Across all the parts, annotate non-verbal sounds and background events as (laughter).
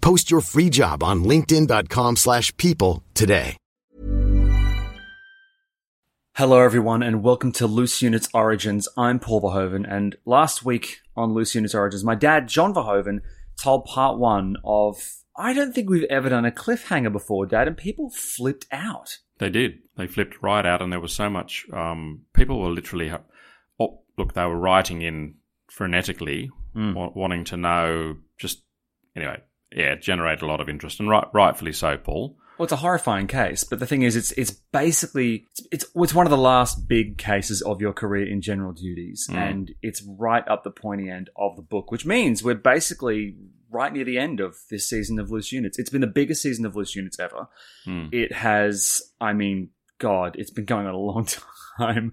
Post your free job on linkedin.com/people slash people today. Hello, everyone, and welcome to Loose Units Origins. I'm Paul Verhoeven, and last week on Loose Units Origins, my dad, John Verhoeven, told part one of I don't think we've ever done a cliffhanger before, Dad, and people flipped out. They did. They flipped right out, and there was so much. Um, people were literally, oh, look, they were writing in frenetically, wa- wanting to know. Just anyway, yeah, generated a lot of interest, and right, rightfully so, Paul. Well, it's a horrifying case, but the thing is, it's it's basically it's it's, it's one of the last big cases of your career in general duties, mm. and it's right up the pointy end of the book, which means we're basically right near the end of this season of Loose Units. It's been the biggest season of Loose Units ever. Mm. It has, I mean, God, it's been going on a long (laughs) time.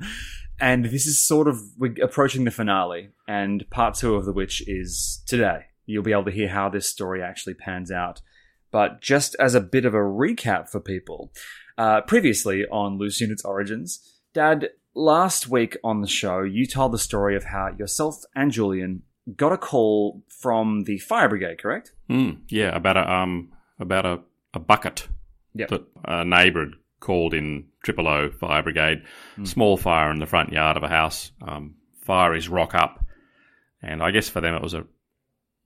And this is sort of we're approaching the finale, and part two of the which is today. You'll be able to hear how this story actually pans out. But just as a bit of a recap for people, uh, previously on Loose Units Origins, Dad, last week on the show, you told the story of how yourself and Julian got a call from the fire brigade, correct? Mm, yeah, about a um about a, a bucket Yep. that a neighbour had called in Triple O Fire Brigade. Small fire in the front yard of a house. Um, fire is rock up, and I guess for them it was a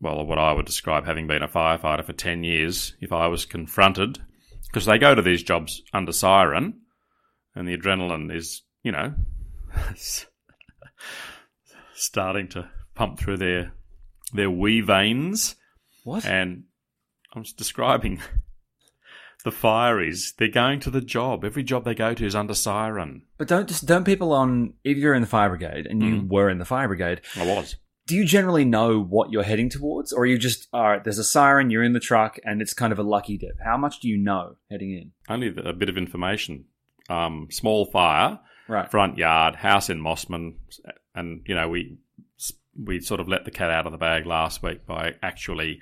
well, what I would describe having been a firefighter for ten years. If I was confronted, because they go to these jobs under siren, and the adrenaline is you know (laughs) starting to pump through their their wee veins. What? And I'm just describing (laughs) the fireys. They're going to the job. Every job they go to is under siren. But don't just don't people on if you're in the fire brigade and you mm. were in the fire brigade, I was. Do you generally know what you're heading towards, or are you just all right? There's a siren, you're in the truck, and it's kind of a lucky dip. How much do you know heading in? Only a bit of information. Um, small fire, Right. front yard, house in Mosman, and you know we we sort of let the cat out of the bag last week by actually,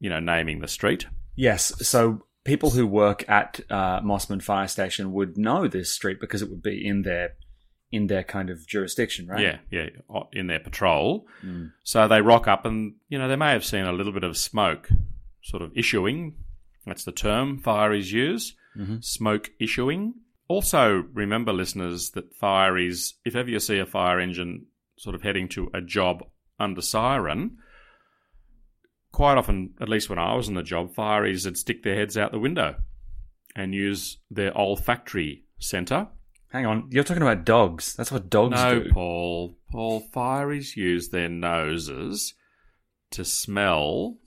you know, naming the street. Yes. So people who work at uh, Mosman Fire Station would know this street because it would be in their in their kind of jurisdiction, right? Yeah, yeah, in their patrol. Mm. So they rock up, and you know they may have seen a little bit of smoke, sort of issuing. That's the term fireys use. Mm-hmm. Smoke issuing. Also, remember, listeners, that fire is if ever you see a fire engine sort of heading to a job under siren. Quite often, at least when I was in the job, fireys would stick their heads out the window and use their olfactory centre Hang on, you're talking about dogs. That's what dogs no, do. No, Paul. Paul, fireys use their noses to smell.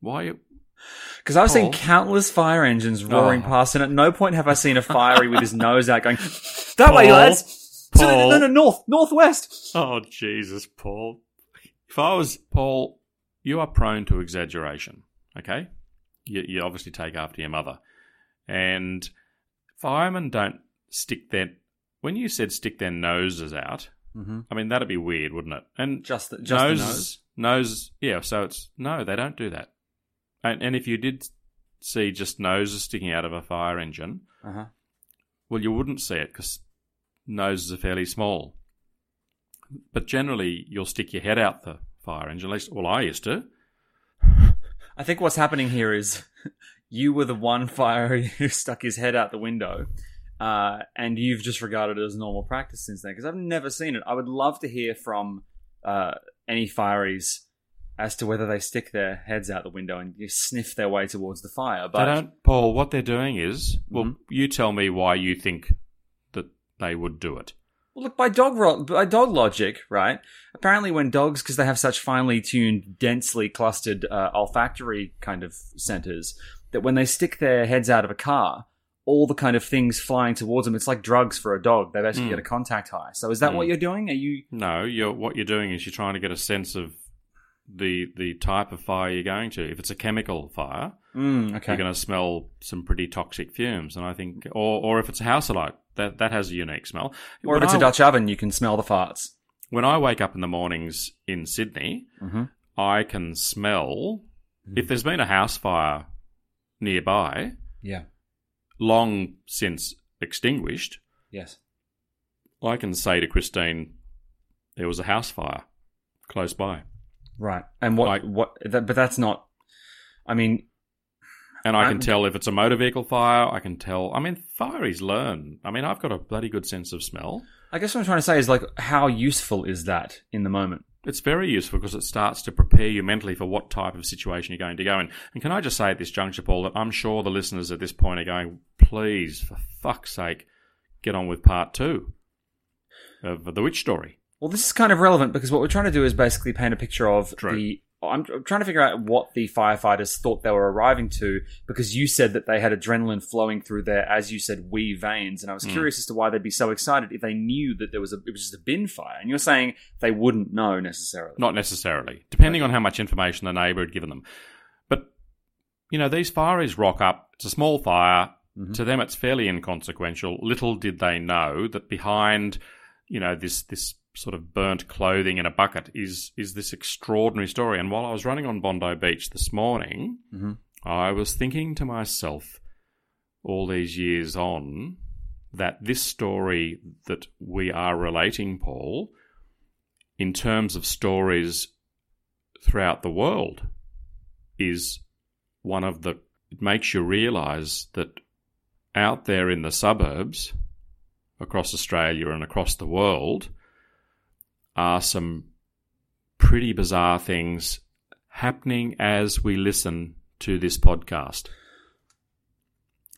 Why? Because I've seen countless fire engines roaring Oh. past, and at no point have I seen a fiery with his (laughs) nose out going, That way, Paul. lads! To the- Paul. no, no, north, northwest! Oh, Jesus, Paul. If I was Paul, you are prone to exaggeration. Okay, you, you obviously take after your mother, and firemen don't stick their. When you said stick their noses out, Mhm. I mean that'd be weird, wouldn't it? And Just the- just nose, nose? nose, yeah. So it's no, they don't do that. And, and if you did see just noses sticking out of a fire engine, Uh-huh. well, you wouldn't see it because noses are fairly small. But generally, you'll stick your head out the fire engine. At least, well, I used to. I think what's happening here is (laughs) you were the one fire who stuck his head out the window, uh, and you've just regarded it as normal practice since then. Because I've never seen it. I would love to hear from uh, any fireys as to whether they stick their heads out the window and you sniff their way towards the fire. they But don't, Paul. What they're doing is, well, Mhm. you tell me why you think that they would do it. Well, look by dog ro- by dog logic, right? Apparently, when dogs, because they have such finely tuned, densely clustered uh, olfactory kind of centers, that when they stick their heads out of a car, all the kind of things flying towards them, it's like drugs for a dog. They basically Mm. get a contact high. So, is that what Mm. you're doing? Are you? No, you're, what you're doing is you're trying to get a sense of the the type of fire you're going to. If it's a chemical fire, Mm, okay. you're going to smell some pretty toxic fumes. And I think, or or if it's a house light, that that has a unique smell. or When if it's a I- Dutch oven, you can smell the farts. when I wake up in the mornings in Sydney, Mm-hmm. I can smell if there's been a house fire nearby, Yeah. Long since extinguished. Yes. I can say to Christine, there was a house fire close by. Right. And what? Like- what? That, but that's not. I mean, And I can Um, tell if it's a motor vehicle fire. I can tell. I mean, fireys learn. I mean, I've got a bloody good sense of smell. I guess what I'm trying to say is like, how useful is that in the moment? It's very useful because it starts to prepare you mentally for what type of situation you're going to go in. And can I just say at this juncture, Paul, that I'm sure the listeners at this point are going, please, for fuck's sake, get on with part two of the witch story. Well, this is kind of relevant because what we're trying to do is basically paint a picture of True. the. I'm, I'm trying to figure out what the firefighters thought they were arriving to because you said that they had adrenaline flowing through their, as you said, wee veins, and I was Mm. curious as to why they'd be so excited if they knew that there was a it was just a bin fire, and you're saying they wouldn't know necessarily. Not necessarily, depending on how much information the neighbour had given them. But, you know, these fires rock up. It's a small fire. Mhm. To them, it's fairly inconsequential. Little did they know that behind, you know, this this sort of burnt clothing in a bucket is is this extraordinary story. And while I was running on Bondi Beach this morning, Mhm. I was thinking to myself, all these years on, that this story that we are relating, Paul, in terms of stories throughout the world, is one of the. It makes you realise that out there in the suburbs, across Australia and across the world, are some pretty bizarre things happening as we listen to this podcast.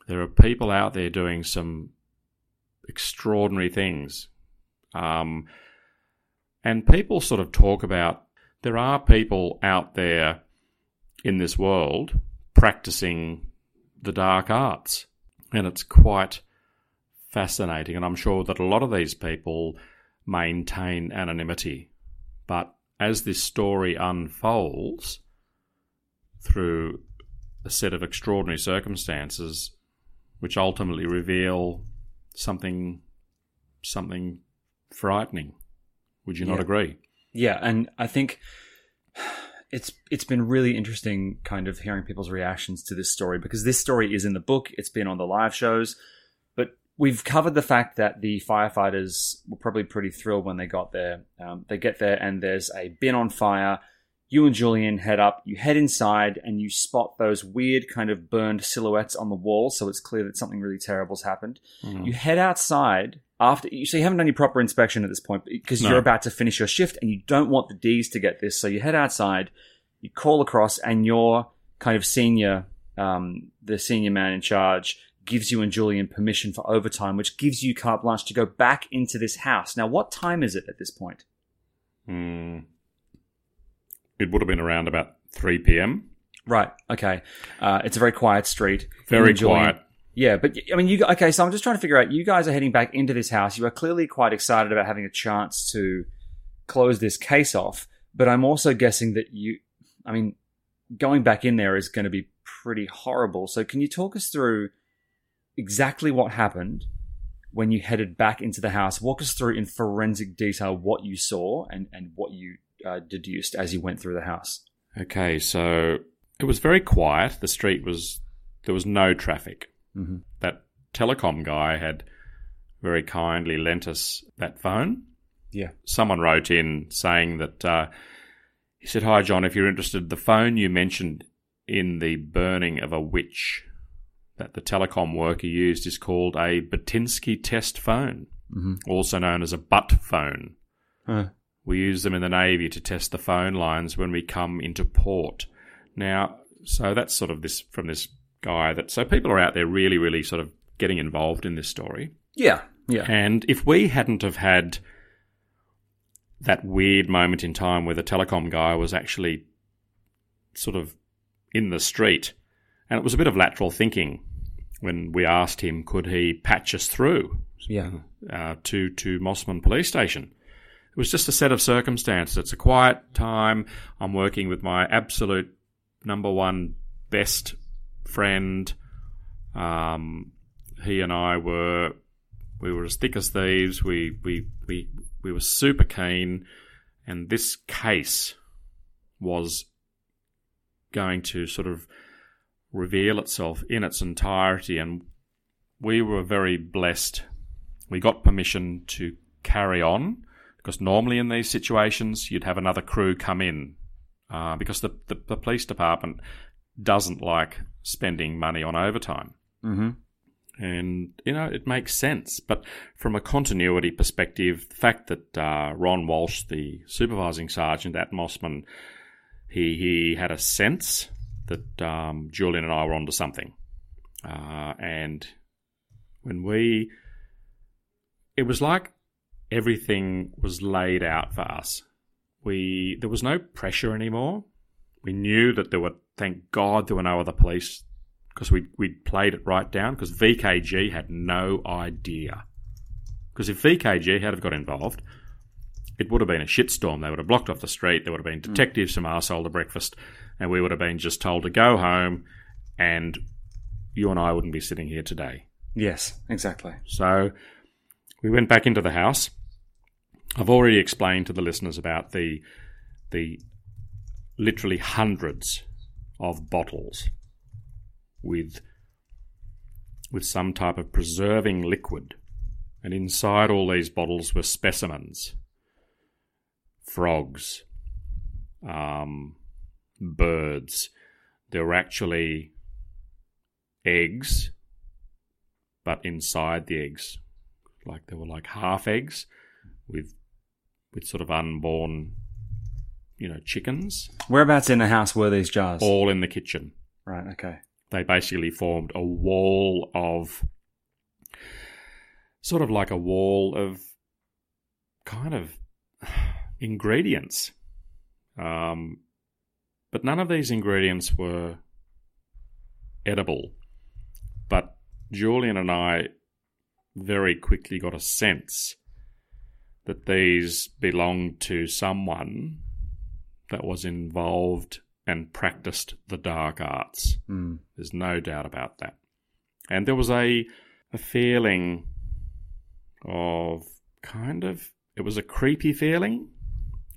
There are people out there doing some extraordinary things. Um, and people sort of talk about there are people out there in this world practicing the dark arts. And it's quite fascinating. And I'm sure that a lot of these people maintain anonymity. But as this story unfolds through a set of extraordinary circumstances, which ultimately reveal something something frightening. Would you not Yeah. agree? Yeah, and I think (sighs) it's it's been really interesting kind of hearing people's reactions to this story because this story is in the book, it's been on the live shows, we've covered the fact that the firefighters were probably pretty thrilled when they got there. Um, they get there and there's a bin on fire. You and Julian head up, you head inside and you spot those weird kind of burned silhouettes on the wall, so it's clear that something really terrible's happened. Mm. You head outside after so you haven't done your proper inspection at this point because No. you're about to finish your shift and you don't want the D's to get this. So you head outside, you call across, and your kind of senior, um, the senior man in charge, gives you and Julian permission for overtime, which gives you carte blanche to go back into this house. Now, what time is it at this point? Mm. It would have been around about 3 p.m. Right. Okay. Uh, it's a very quiet street. Very quiet. Yeah, but I mean, you okay? So I'm just trying to figure out. You guys are heading back into this house. You are clearly quite excited about having a chance to close this case off. But I'm also guessing that you, I mean, going back in there is going to be pretty horrible. So can you talk us through exactly what happened when you headed back into the house? Walk us through in forensic detail what you saw and and what you uh, deduced as you went through the house. Okay, so it was very quiet. The street was, there was no traffic. Mm-hmm. That telecom guy had very kindly lent us that phone. Yeah. Someone wrote in saying that, uh, he said, Hi, John, if you're interested, the phone you mentioned in the burning of a witch that the telecom worker used is called a Batinsky test phone, Mm-hmm. also known as a butt phone. Huh. We use them in the Navy to test the phone lines when we come into port. Now, so that's sort of this from this guy that so people are out there really, really sort of getting involved in this story. Yeah, yeah. And if we hadn't have had that weird moment in time where the telecom guy was actually sort of in the street, and it was a bit of lateral thinking when we asked him could he patch us through Yeah. uh, to to Mosman Police Station. It was just a set of circumstances. It's a quiet time. I'm working with my absolute number one best friend. Um, he and I were we were as thick as thieves. We we we we were super keen, and this case was going to sort of reveal itself in its entirety, and we were very blessed. We got permission to carry on because normally in these situations you'd have another crew come in uh, because the, the the police department doesn't like spending money on overtime Mm-hmm. and you know it makes sense. But from a continuity perspective, the fact that uh, Ron Walsh, the supervising sergeant at Mosman, he he had a sense that um, Julian and I were onto something, uh, and when we, it was like everything was laid out for us. We there was no pressure anymore. We knew that there were. Thank God there were no other police because we we played it right down because VKG had no idea. Because if VKG had have got involved, it would have been a shitstorm. They would have blocked off the street. There would have been detectives from arsehole to breakfast, and we would have been just told to go home, and you and I wouldn't be sitting here today. Yes, exactly. So we went back into the house. I've already explained to the listeners about the the literally hundreds of bottles with with some type of preserving liquid. And inside all these bottles were specimens. Frogs, um, birds. There were actually eggs, but inside the eggs, like they were like half eggs with with sort of unborn, you know, chickens, Whereabouts in the house were these jars? all in the kitchen. Right. Okay. They basically formed a wall of sort of like a wall of kind of ingredients. Um, but none of these ingredients were edible. But Julian and I very quickly got a sense that these belonged to someone that was involved and practiced the dark arts. Mm. There's no doubt about that. And there was a a feeling of kind of it was a creepy feeling.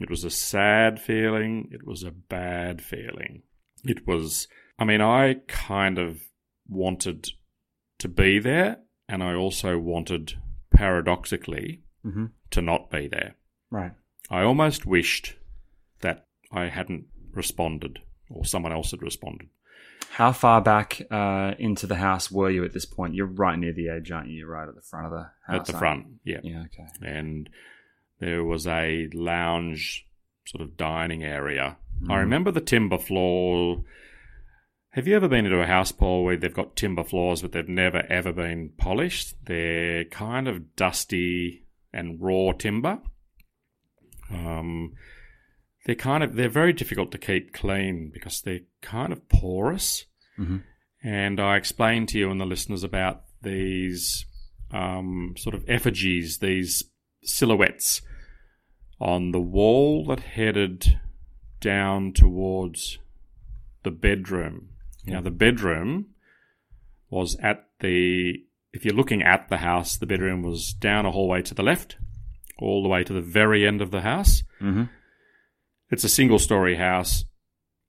It was a sad feeling. It was a bad feeling. It was I mean, I kind of wanted to be there and I also wanted paradoxically Mm-hmm. to not be there. Right. I almost wished that I hadn't responded or someone else had responded. How far back uh, into the house were you at this point? You're right near the edge, aren't you? You're right at the front of the house. at the front, yeah. Yeah. Okay. And there was a lounge sort of dining area. I remember the timber floor. Have you ever been into a house, Paul, where they've got timber floors but they've never ever been polished? They're kind of dusty and raw timber. Um, they're kind of they're very difficult to keep clean because they're kind of porous. Mhm. And I explained to you and the listeners about these um, sort of effigies, these silhouettes on the wall that headed down towards the bedroom. Now, the bedroom was at the, if you're looking at the house, the bedroom was down a hallway to the left, all the way to the very end of the house. Mm-hmm. It's a single story house,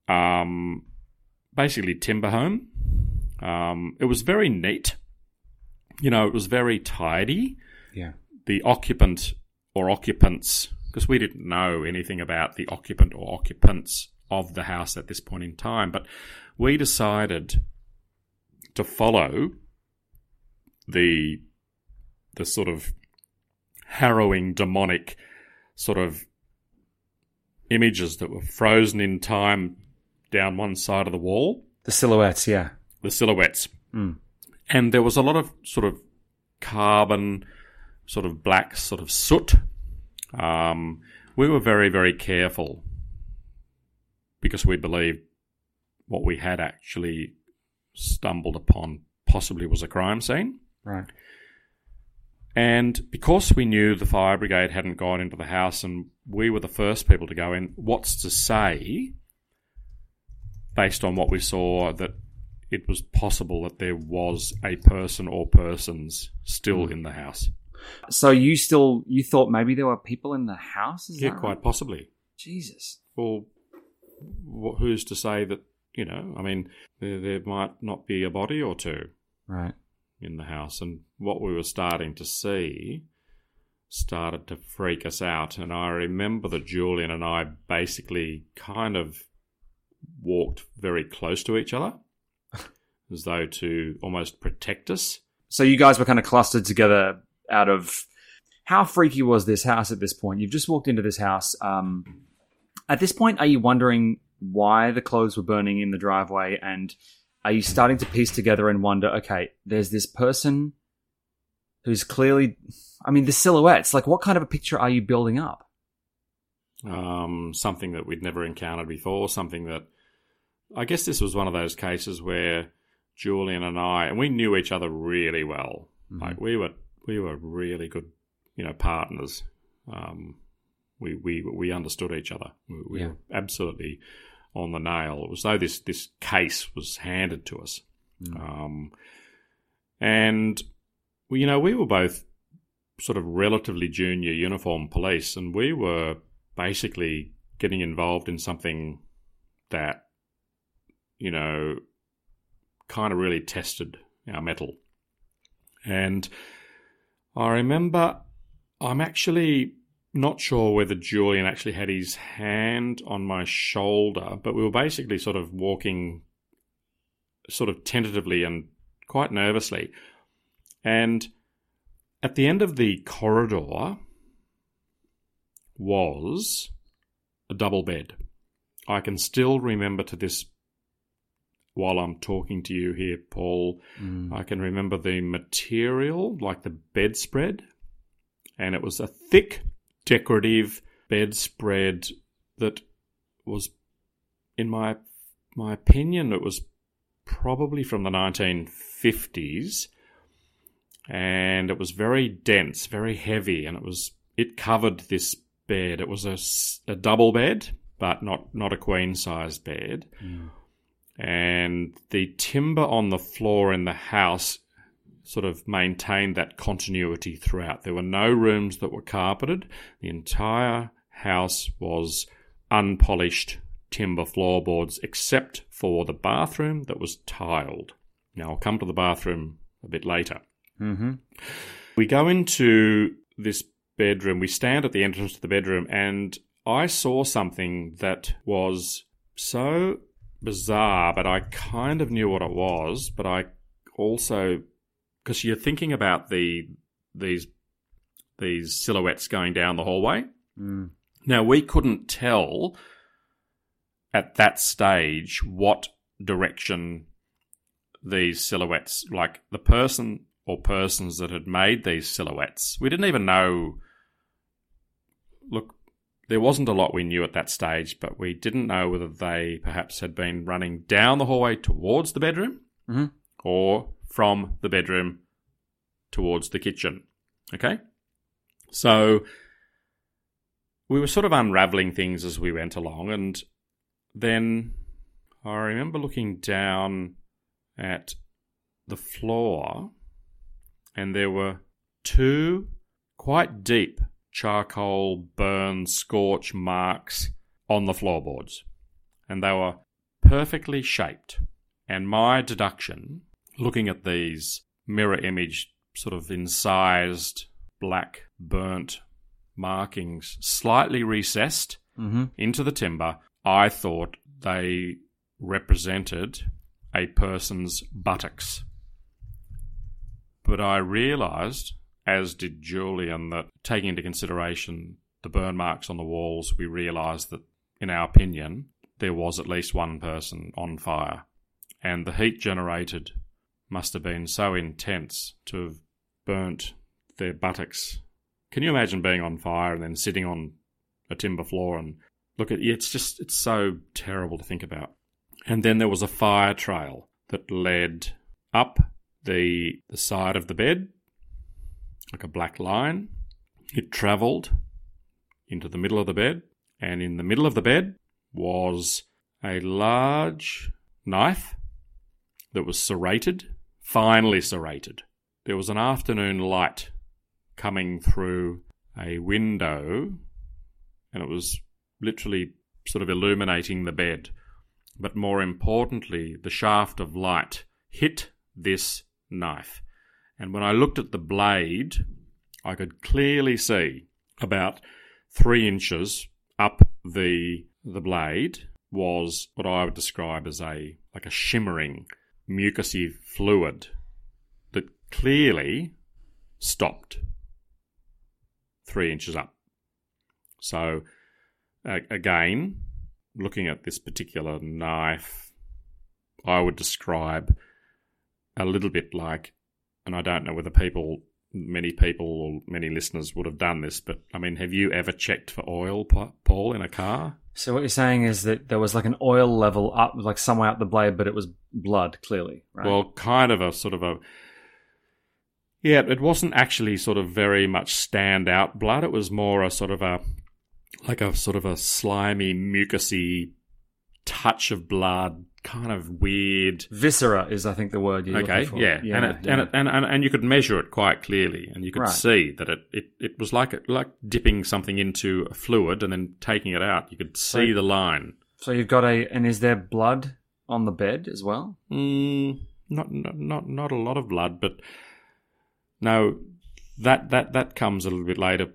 um, basically timber home. Um, it was very neat. You know, it was very tidy. Yeah. The occupant or occupants, because we didn't know anything about the occupant or occupants of the house at this point in time, but we decided to follow the the sort of harrowing demonic sort of images that were frozen in time down one side of the wall, The silhouettes, yeah. the silhouettes. Hmm. And there was a lot of sort of carbon, sort of black, sort of soot. Um, we were very, very careful because we believed what we had actually stumbled upon possibly was a crime scene. Right. And because we knew the fire brigade hadn't gone into the house and we were the first people to go in, what's to say, based on what we saw, that it was possible that there was a person or persons still in the house? So you still you thought maybe there were people in the house? Is yeah, quite right? possibly. Jesus. Well, wh- who's to say that, you know, I mean, there, there might not be a body or two. Right. in the house, and what we were starting to see started to freak us out. And I remember that Julian and I basically kind of walked very close to each other, (laughs) as though to almost protect us. So you guys were kind of clustered together out of how freaky was this house at this point? You've just walked into this house. Um, at this point, are you wondering why the clothes were burning in the driveway? And are you starting to piece together and wonder, okay, there's this person who's clearly, I mean, the silhouettes, like what kind of a picture are you building up? um, something that we'd never encountered before, something that I guess this was one of those cases where Julian and I, and we knew each other really well. Like we were, we were really good, you know, partners. Um, we we we understood each other. We, we Yeah. were absolutely on the nail. It was though this this case was handed to us, um, and well, you know, we were both sort of relatively junior uniform police, and we were basically getting involved in something that, you know, kind of really tested our metal. And I remember I'm actually not sure whether Julian actually had his hand on my shoulder, but we were basically sort of walking sort of tentatively and quite nervously. And at the end of the corridor was a double bed. I can still remember to this while I'm talking to you here, Paul. Mm. I can remember the material, like the bedspread, and it was a thick, decorative bedspread that was, in my my opinion, it was probably from the 1950s, and it was very dense, very heavy, and it was it covered this bed. It was a, a double bed, but not not a queen size bed and the timber on the floor in the house sort of maintained that continuity throughout. There were no rooms that were carpeted. The entire house was unpolished timber floorboards except for the bathroom that was tiled. Now, I'll come to the bathroom a bit later. Mm-hmm. We go into this bedroom. We stand at the entrance to the bedroom, and I saw something that was so bizarre, but I kind of knew what it was. But I also, because you're thinking about the these these silhouettes going down the hallway. Mm. Now we couldn't tell at that stage what direction these silhouettes, like the person or persons that had made these silhouettes, we didn't even know. Look, there wasn't a lot we knew at that stage, but we didn't know whether they perhaps had been running down the hallway towards the bedroom Mhm. or from the bedroom towards the kitchen. Okay? So we were sort of unraveling things as we went along, and then I remember looking down at the floor, and there were two quite deep charcoal burn scorch marks on the floorboards, and they were perfectly shaped. And my deduction, looking at these mirror image, sort of incised black burnt markings, slightly recessed Mm-hmm. into the timber, I thought they represented a person's buttocks. But I realised, as did Julian, that taking into consideration the burn marks on the walls, we realised that in our opinion, there was at least one person on fire. And the heat generated must have been so intense to have burnt their buttocks. Can you imagine being on fire and then sitting on a timber floor and look at it? it's just it's so terrible to think about. And then there was a fire trail that led up the the side of the bed like a black line. It travelled into the middle of the bed, and in the middle of the bed was a large knife that was serrated, finely serrated. There was an afternoon light coming through a window, and it was literally sort of illuminating the bed. But more importantly, the shaft of light hit this knife. And when I looked at the blade, I could clearly see about three inches up the the blade was what I would describe as a like a shimmering mucousy fluid that clearly stopped three inches up. So again, looking at this particular knife, I would describe a little bit like, and I don't know whether people, many people or many listeners would have done this, but I mean, have you ever checked for oil, Paul, in a car? So what you're saying is that there was like an oil level up, like somewhere up the blade, but it was blood, clearly, right? Well, kind of a sort of a. Yeah, it wasn't actually sort of very much stand out blood. It was more a sort of a like a sort of a slimy, mucusy touch of blood, kind of weird. Viscera is, I think, the word you're okay, looking for. yeah, yeah and, it, yeah. and, it, and and and you could measure it quite clearly, and you could Right. see that it, it, it was like like dipping something into a fluid and then taking it out. You could see So- the line. So you've got a, and is there blood on the bed as well? Mm, not, not not not a lot of blood, but no, that that that comes a little bit later.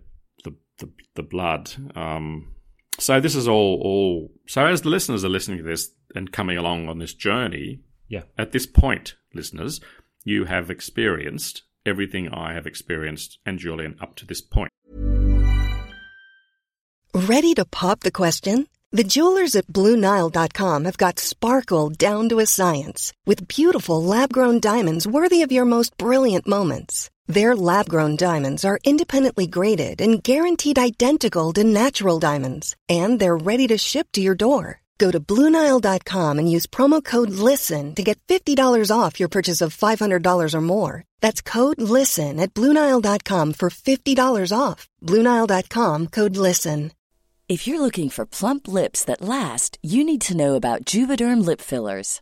The the, the blood. Um, so this is all all. So as the listeners are listening to this and coming along on this journey, Yeah. at this point, listeners, you have experienced everything I have experienced and Julian up to this point. Ready to pop the question? The jewelers at BlueNile.com have got sparkle down to a science with beautiful lab grown diamonds worthy of your most brilliant moments. Their lab grown diamonds are independently graded and guaranteed identical to natural diamonds, and they're ready to ship to your door. Go to BlueNile.com and use promo code LISTEN to get $50 off your purchase of $500 or more. That's code LISTEN at BlueNile.com for $50 off. BlueNile.com code LISTEN. If you're looking for plump lips that last, you need to know about Juvederm lip fillers.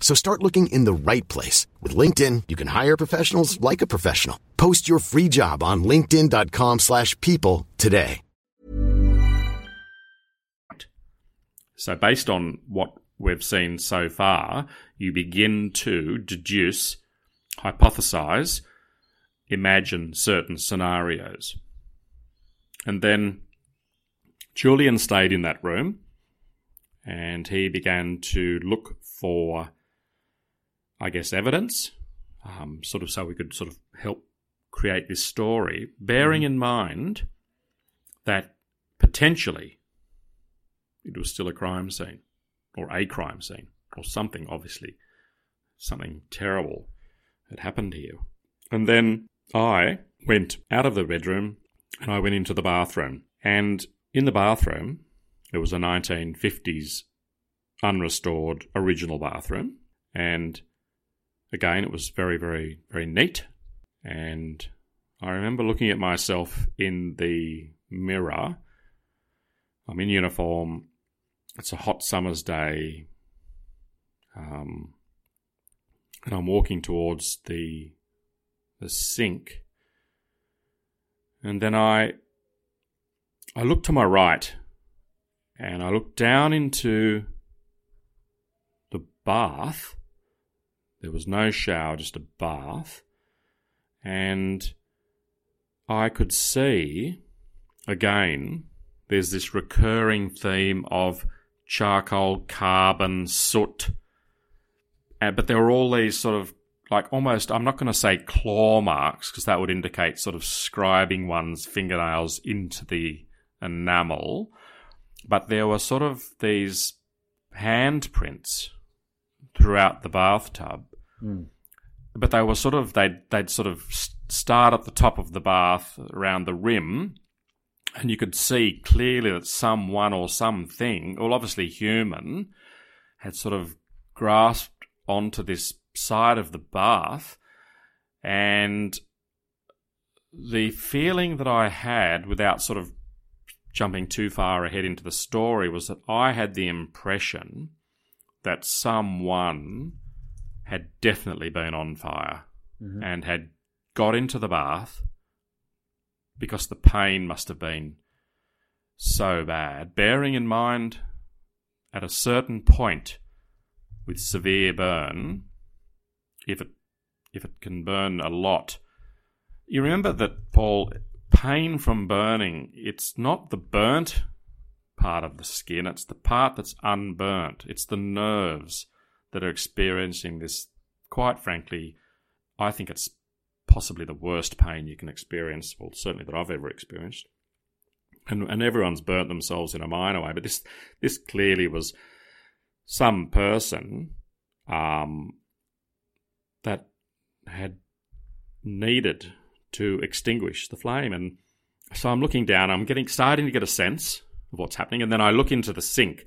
So start looking in the right place. With LinkedIn, you can hire professionals like a professional. Post your free job on linkedin.com slash people today. So, based on what we've seen so far, you begin to deduce, hypothesize, imagine certain scenarios. And then Julian stayed in that room and he began to look for, I guess, evidence um, sort of so we could sort of help create this story, bearing in mind that potentially it was still a crime scene or a crime scene or something, obviously, something terrible had happened here. And then I went out of the bedroom and I went into the bathroom. And in the bathroom, it was a 1950s unrestored original bathroom. And again, it was very, very, very neat. And I remember looking at myself in the mirror. I'm in uniform. It's a hot summer's day. Um, and I'm walking towards the the sink. And then I I look to my right and I look down into the bath. There was no shower, just a bath. And I could see again there's this recurring theme of charcoal, carbon, soot. Uh, but there were all these sort of like almost, I'm not going to say claw marks because that would indicate sort of scribing one's fingernails into the enamel. But there were sort of these handprints throughout the bathtub. Mm. But they were sort of, they'd, they'd sort of start at the top of the bath around the rim and you could see clearly that someone or something, well, obviously human, had sort of grasped onto this side of the bath, and the feeling that I had, without sort of jumping too far ahead into the story, was that I had the impression that someone had definitely been on fire mm-hmm. and had got into the bath because the pain must have been so bad, bearing in mind at a certain point with severe burn, if it if it can burn a lot. You remember that Paul pain from burning, it's not the burnt part of the skin, it's the part that's unburnt. It's the nerves that are experiencing this quite frankly, I think it's possibly the worst pain you can experience, well certainly that I've ever experienced. And and everyone's burnt themselves in a minor way, but this this clearly was some person um, that had needed to extinguish the flame. And so I'm looking down, I'm getting starting to get a sense of what's happening, and then I look into the sink.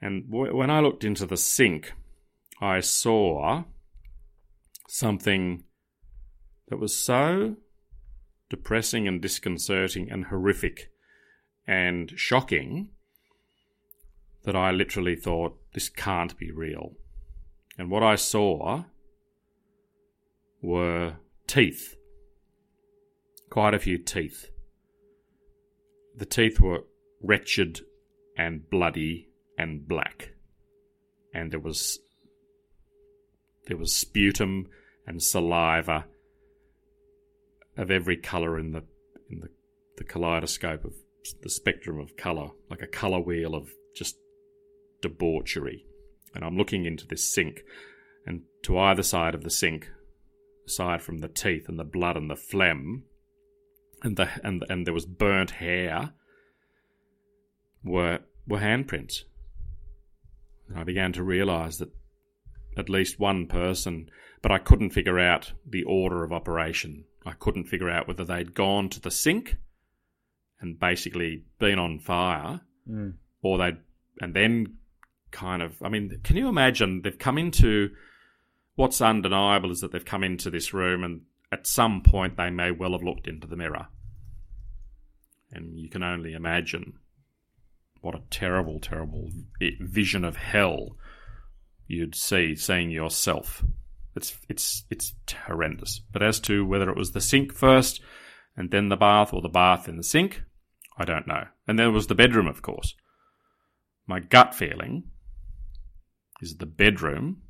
And w- when I looked into the sink, I saw something that was so depressing and disconcerting and horrific and shocking that I literally thought, this can't be real. And what I saw were teeth. Quite a few teeth. The teeth were wretched and bloody and black. And there was there was sputum and saliva of every colour in the in the, the kaleidoscope of the spectrum of colour, like a colour wheel of just debauchery. And I'm looking into this sink, and to either side of the sink aside from the teeth and the blood and the phlegm, and the and and there was burnt hair, were were handprints. And I began to realise that at least one person, but I couldn't figure out the order of operation. I couldn't figure out whether they'd gone to the sink and basically been on fire, mm. or they'd and then kind of. I mean, can you imagine? They've come into what's undeniable is that they've come into this room and at some point they may well have looked into the mirror. And you can only imagine what a terrible, terrible vision of hell you'd see seeing yourself. It's it's it's horrendous. But as to whether it was the sink first and then the bath or the bath in the sink, I don't know. And there was the bedroom, of course. My gut feeling is the bedroom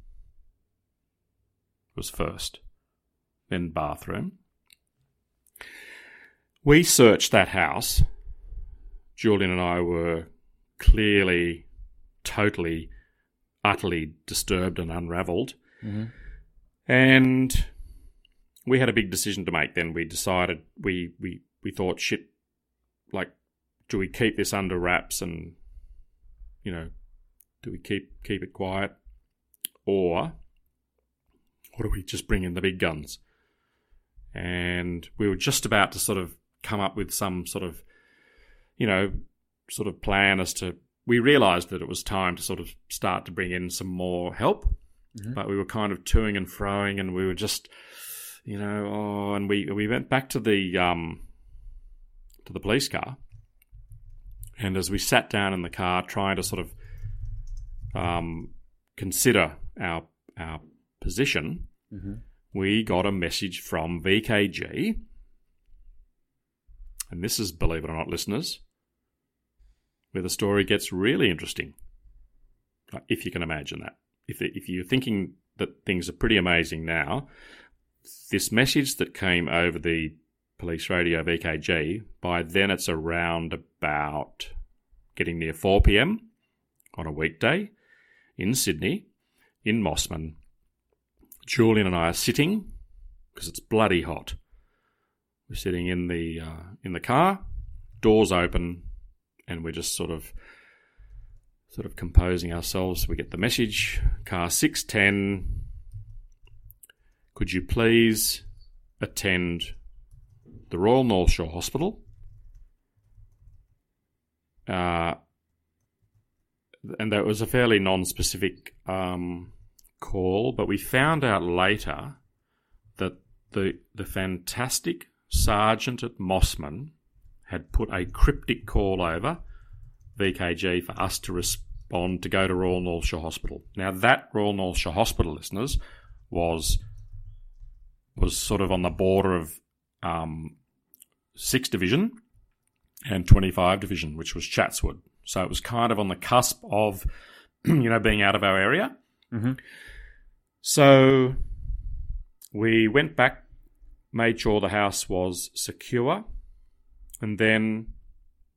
was first, then bathroom. We searched that house. Julian and I were clearly, totally, utterly disturbed and unravelled. Mm-hmm. And we had a big decision to make. Then we decided we we we thought shit, like, do we keep this under wraps and you know, do we keep keep it quiet, or or do we just bring in the big guns? And we were just about to sort of come up with some sort of, you know, sort of plan as to. We realised that it was time to sort of start to bring in some more help, but we were kind of toing and froing, and we were just, you know, oh, and we we went back to the um to the police car, and as we sat down in the car trying to sort of um, consider our our position, we got a message from VKG, and this is, believe it or not, listeners, where the story gets really interesting, Uh, if you can imagine that. If if you're thinking that things are pretty amazing now, this message that came over the police radio of VKG, by then it's around about getting near 4 pm on a weekday in Sydney, in Mosman. Julian and I are sitting because it's bloody hot. We're sitting in the uh, in the car, doors open, and we're just sort of sort of composing ourselves. We get the message, car 610. Could you please attend the Royal North Shore Hospital? Uh, and that was a fairly non-specific um, call, but we found out later that the the fantastic sergeant at Mosman had put a cryptic call over VKG for us to respond to go to Royal North Shore Hospital. Now that Royal North Shore Hospital, listeners, was was sort of on the border of um, sixth division and twenty five division, which was Chatswood. So it was kind of on the cusp of, (clears throat) you know, being out of our area. So we went back, made sure the house was secure, and then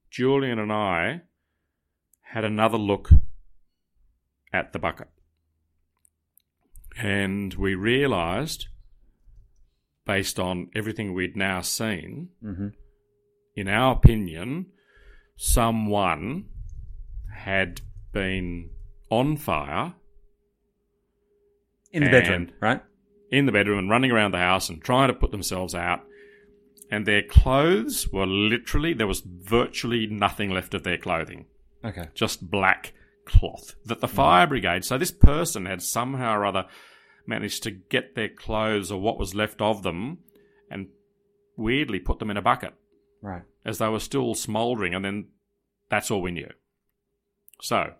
Julian and I had another look at the bucket. And we realised, based on everything we'd now seen, mm-hmm. in our opinion, someone had been on fire In the bedroom, right? in the bedroom and running around the house and trying to put themselves out. And their clothes were literally, there was virtually nothing left of their clothing, Okay. just black cloth. That the mm. fire brigade, so this person had somehow or other managed to get their clothes or what was left of them and weirdly put them in a bucket Right. as they were still smouldering, and then that's all we knew. So,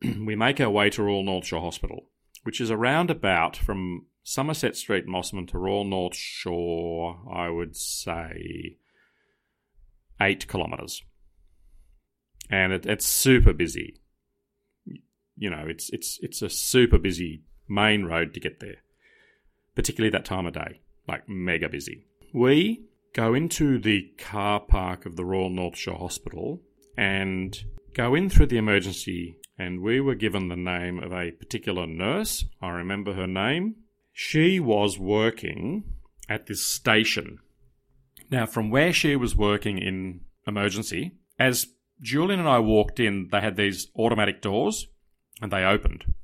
(clears throat) we make our way to Royal North Shore Hospital, which is around about from Somerset Street, Mosman, to Royal North Shore, I would say eight kilometres. And it, it's super busy. You know, it's it's it's a super busy main road to get there, particularly that time of day, like mega busy. We go into the car park of the Royal North Shore Hospital and go in through the emergency. And we were given the name of a particular nurse. I remember her name. She was working at this station. Now, from where she was working in emergency, as Julian and I walked in, they had these automatic doors and they opened.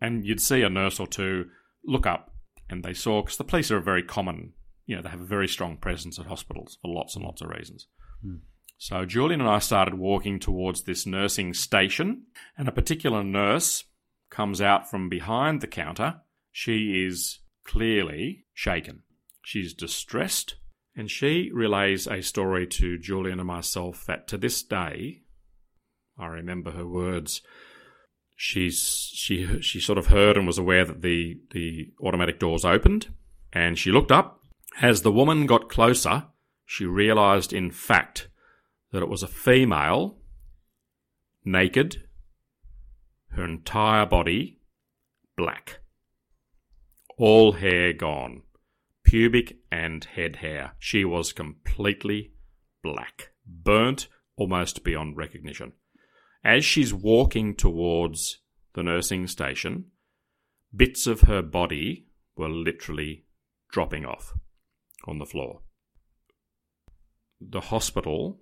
And you'd see a nurse or two look up and they saw, because the police are a very common, you know, they have a very strong presence at hospitals for lots and lots of reasons. Hmm. So Julian and I started walking towards this nursing station, and a particular nurse comes out from behind the counter. She is clearly shaken. She's distressed, and she relays a story to Julian and myself that to this day, I remember her words. She's she she sort of heard and was aware that the the automatic doors opened, and she looked up. As the woman got closer, she realised, in fact, that it was a female, naked, her entire body black, all hair gone, pubic and head hair. She was completely black, burnt almost beyond recognition. As she's walking towards the nursing station, bits of her body were literally dropping off on the floor. The hospital,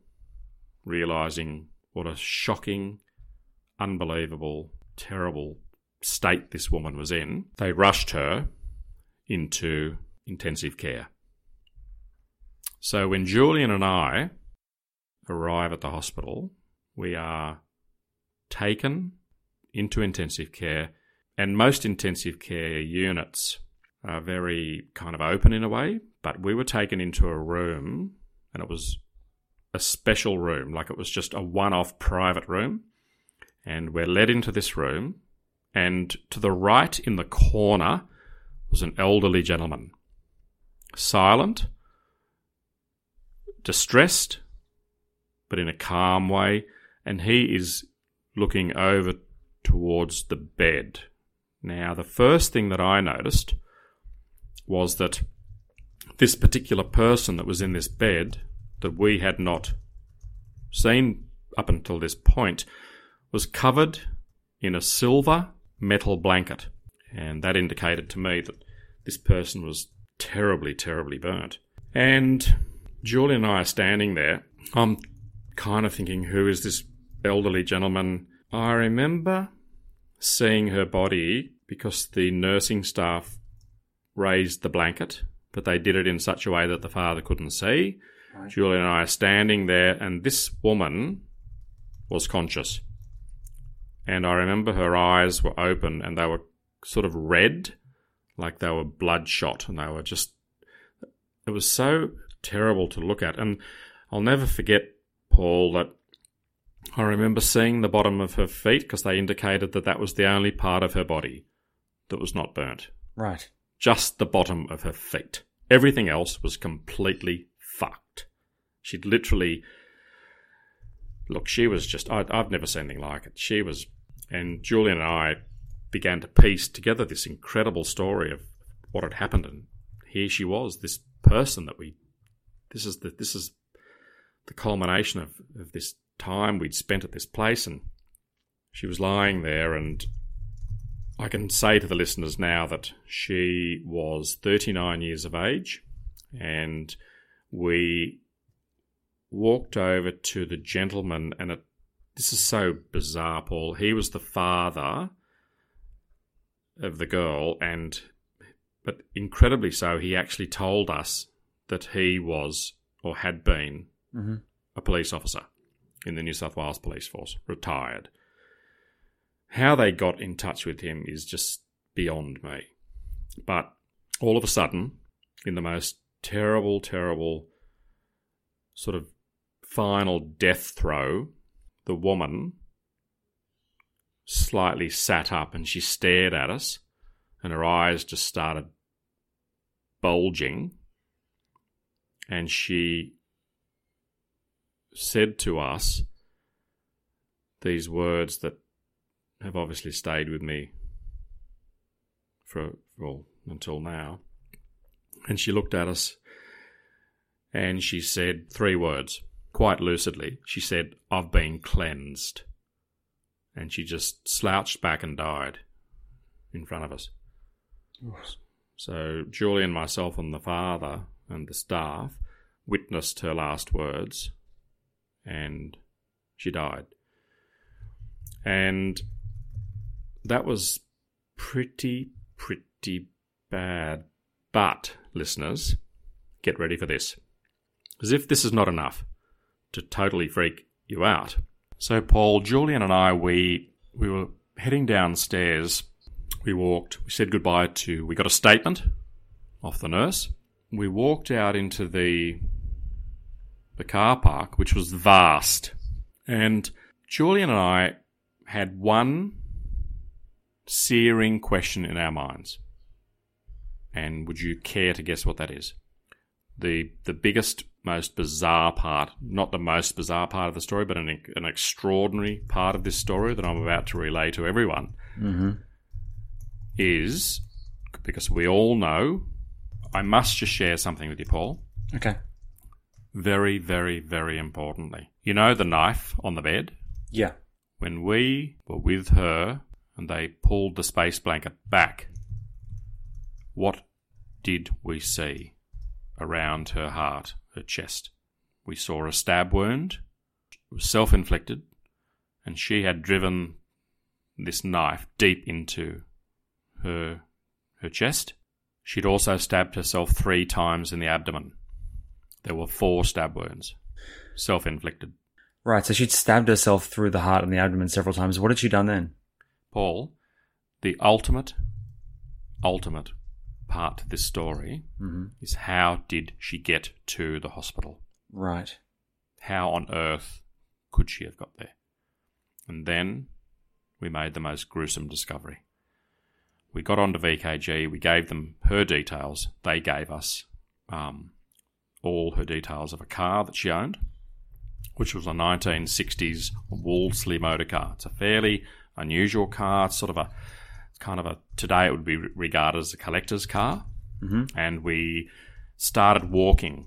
realizing what a shocking, unbelievable, terrible state this woman was in, they rushed her into intensive care. So when Julian and I arrive at the hospital, we are taken into intensive care, and most intensive care units are very kind of open in a way, but we were taken into a room, and it was a special room, like it was just a one off private room. And we're led into this room, and to the right in the corner was an elderly gentleman, silent, distressed, but in a calm way, and he is looking over towards the bed. Now, the first thing that I noticed was that this particular person that was in this bed that we had not seen up until this point was covered in a silver metal blanket. And that indicated to me that this person was terribly, terribly burnt. And Julie and I are standing there. I'm kind of thinking, who is this elderly gentleman? I remember seeing her body because the nursing staff raised the blanket, but they did it in such a way that the father couldn't see. Right. Julie and I are standing there, and this woman was conscious. And I remember her eyes were open and they were sort of red, like they were bloodshot, and they were just. It was so terrible to look at. And I'll never forget, Paul, that I remember seeing the bottom of her feet because they indicated that that was the only part of her body that was not burnt. Right. Just the bottom of her feet. Everything else was completely fucked. She'd literally. Look, she was just. I, have never seen anything like it. She was. And Julian and I began to piece together this incredible story of what had happened. And here she was, this person that we. This is the. This is the culmination of, of this time we'd spent at this place, and she was lying there. And I can say to the listeners now that she was 39 years of age, and we walked over to the gentleman, and it, this is so bizarre, Paul. He was the father of the girl, and but incredibly so, he actually told us that he was or had been mm-hmm. a police officer in the New South Wales Police Force, retired. How they got in touch with him is just beyond me. But all of a sudden, in the most terrible, terrible sort of final death throw, the woman slightly sat up and she stared at us, and her eyes just started bulging. And she said to us these words that have obviously stayed with me for well until now. And she looked at us and she said three words quite lucidly. She said, I've been cleansed. And she just slouched back and died in front of us. So Julie and myself and the father and the staff witnessed her last words and she died. And that was pretty, pretty bad. But, listeners, get ready for this. As if this is not enough to totally freak you out. So, Paul, Julian, and I, we we were heading downstairs. We walked. We said goodbye to. We got a statement off the nurse. We walked out into the the car park, which was vast. And Julian and I had one searing question in our minds. And would you care to guess what that is? The the biggest, most bizarre part, not the most bizarre part of the story, but an, an extraordinary part of this story that I'm about to relay to everyone mm-hmm. is because we all know. I must just share something with you, Paul. Okay. Very, very, very importantly. You know the knife on the bed? Yeah. When we were with her and they pulled the space blanket back, What did we see around her heart, her chest? We saw a stab wound. It was self inflicted, and she had driven this knife deep into her her chest. She'd also stabbed herself three times in the abdomen. There were four stab wounds, self inflicted. Right, so she'd stabbed herself through the heart and the abdomen several times. What had she done then? Paul, the ultimate, ultimate part to this story Mm-hmm. is how did she get to the hospital? Right. How on earth could she have got there? And then we made the most gruesome discovery. We got onto VKG, we gave them her details, they gave us um, all her details of a car that she owned, which was a 1960s Wolseley motor car. It's a fairly unusual car. It's sort of a, it's kind of a, today it would be regarded as a collector's car. Mm-hmm. And we started walking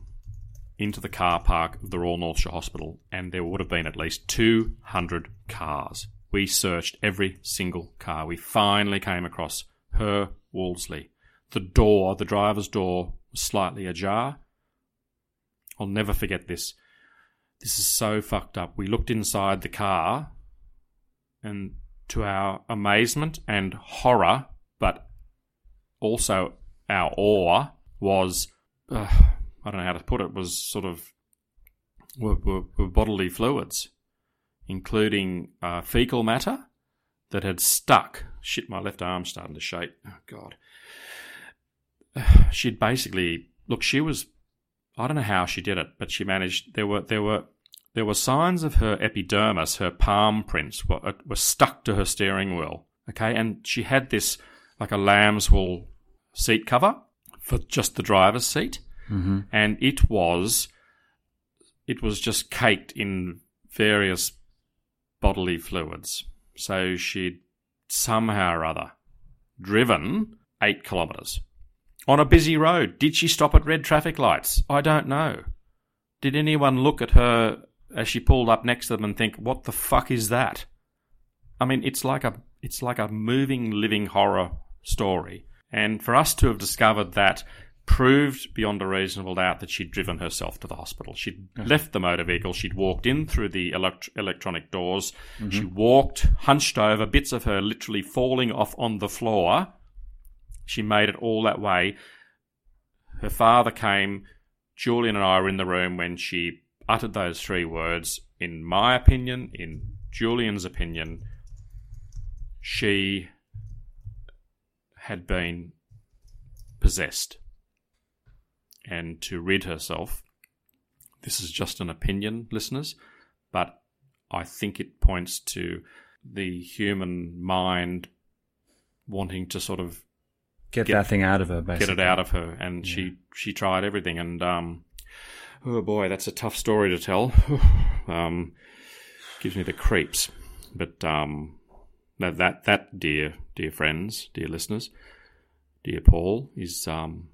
into the car park of the Royal North Shore Hospital, and there would have been at least 200 cars. We searched every single car. We finally came across her Wolseley. The door, the driver's door, was slightly ajar. I'll never forget this. This is so fucked up. We looked inside the car, and to our amazement and horror, but also our awe, was uh, I don't know how to put it, was sort of were, were, were bodily fluids, including uh, fecal matter that had stuck. Shit, my left arm's starting to shake. Oh God. (sighs) She'd basically look. She was. I don't know how she did it, but she managed. There were there were there were signs of her epidermis, her palm prints were were stuck to her steering wheel. Okay, and she had this like a lamb's wool seat cover for just the driver's seat Mm-hmm. and it was it was just caked in various bodily fluids. So she'd somehow or other driven eight kilometres on a busy road. Did she stop at red traffic lights? I don't know. Did anyone look at her as she pulled up next to them and think, "What the fuck is that?" I mean, it's like a it's like a moving, living horror story. And for us to have discovered that proved beyond a reasonable doubt that she'd driven herself to the hospital. She'd uh-huh. left the motor vehicle. She'd walked in through the elect- electronic doors. Mm-hmm. She walked, hunched over, bits of her literally falling off on the floor. She made it all that way. Her father came. Julian and I were in the room when she uttered those three words. In my opinion, in Julian's opinion, she had been possessed and to rid herself. This is just an opinion, listeners, but I think it points to the human mind wanting to sort of Get, Get- that thing out of her, basically. get it out of her, and she she tried everything, and um, oh boy, that's a tough story to tell. (sighs) um, gives me the creeps, but um, that that that dear dear friends, dear listeners, dear Paul is um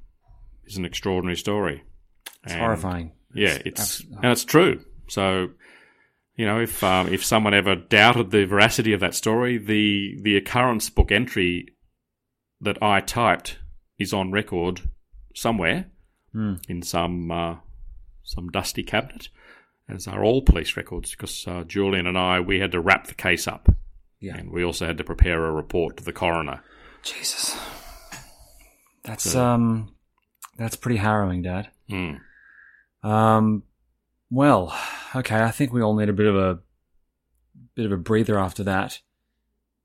is an extraordinary story. It's And- horrifying. Yeah, It's it's abs- and it's true. So, you know, if um, if someone ever doubted the veracity of that story, the the occurrence book entry that I typed is on record somewhere Hmm. in some uh, some dusty cabinet, as are all police records. Because uh, Julian and I, we had to wrap the case up, Yeah. and we also had to prepare a report to the coroner. Jesus. That's So- um that's pretty harrowing, Dad. Mm. Um well, okay, I think we all need a bit of a bit of a breather after that.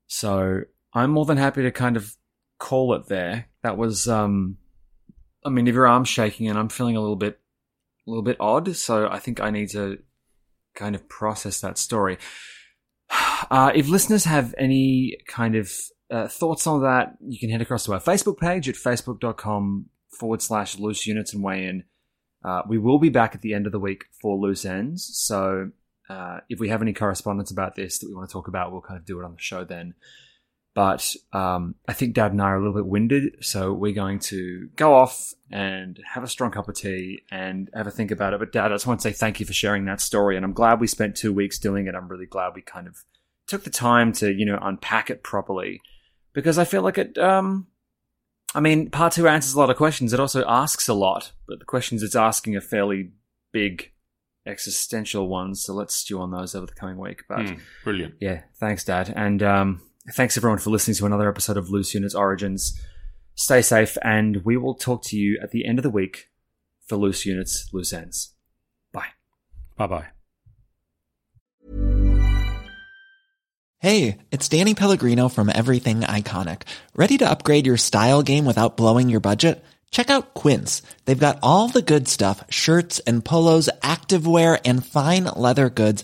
So I'm more than happy to kind of call it there. That was um I mean if your arm's shaking and I'm feeling a little bit a little bit odd, so I think I need to kind of process that story. (sighs) Uh, if listeners have any kind of uh, thoughts on that, you can head across to our Facebook page at facebook.com forward slash loose units and weigh in. Uh, we will be back at the end of the week for loose ends. So uh, if we have any correspondence about this that we want to talk about, we'll kind of do it on the show then. But um, I think Dad and I are a little bit winded, so we're going to go off and have a strong cup of tea and have a think about it. But Dad, I just want to say thank you for sharing that story, and I'm glad we spent two weeks doing it. I'm really glad we kind of took the time to you know unpack it properly because I feel like it um I mean, part two answers a lot of questions. It also asks a lot, but the questions it's asking are fairly big existential ones. So let's stew on those over the coming week. But Mm, brilliant. yeah, thanks, Dad. And um, thanks everyone for listening to another episode of Loose Units Origins. Stay safe, and we will talk to you at the end of the week for Loose Units, Loose Ends. Bye. Bye bye. Hey, it's Danny Pellegrino from Everything Iconic. Ready to upgrade your style game without blowing your budget? Check out Quince. They've got all the good stuff shirts and polos, activewear, and fine leather goods,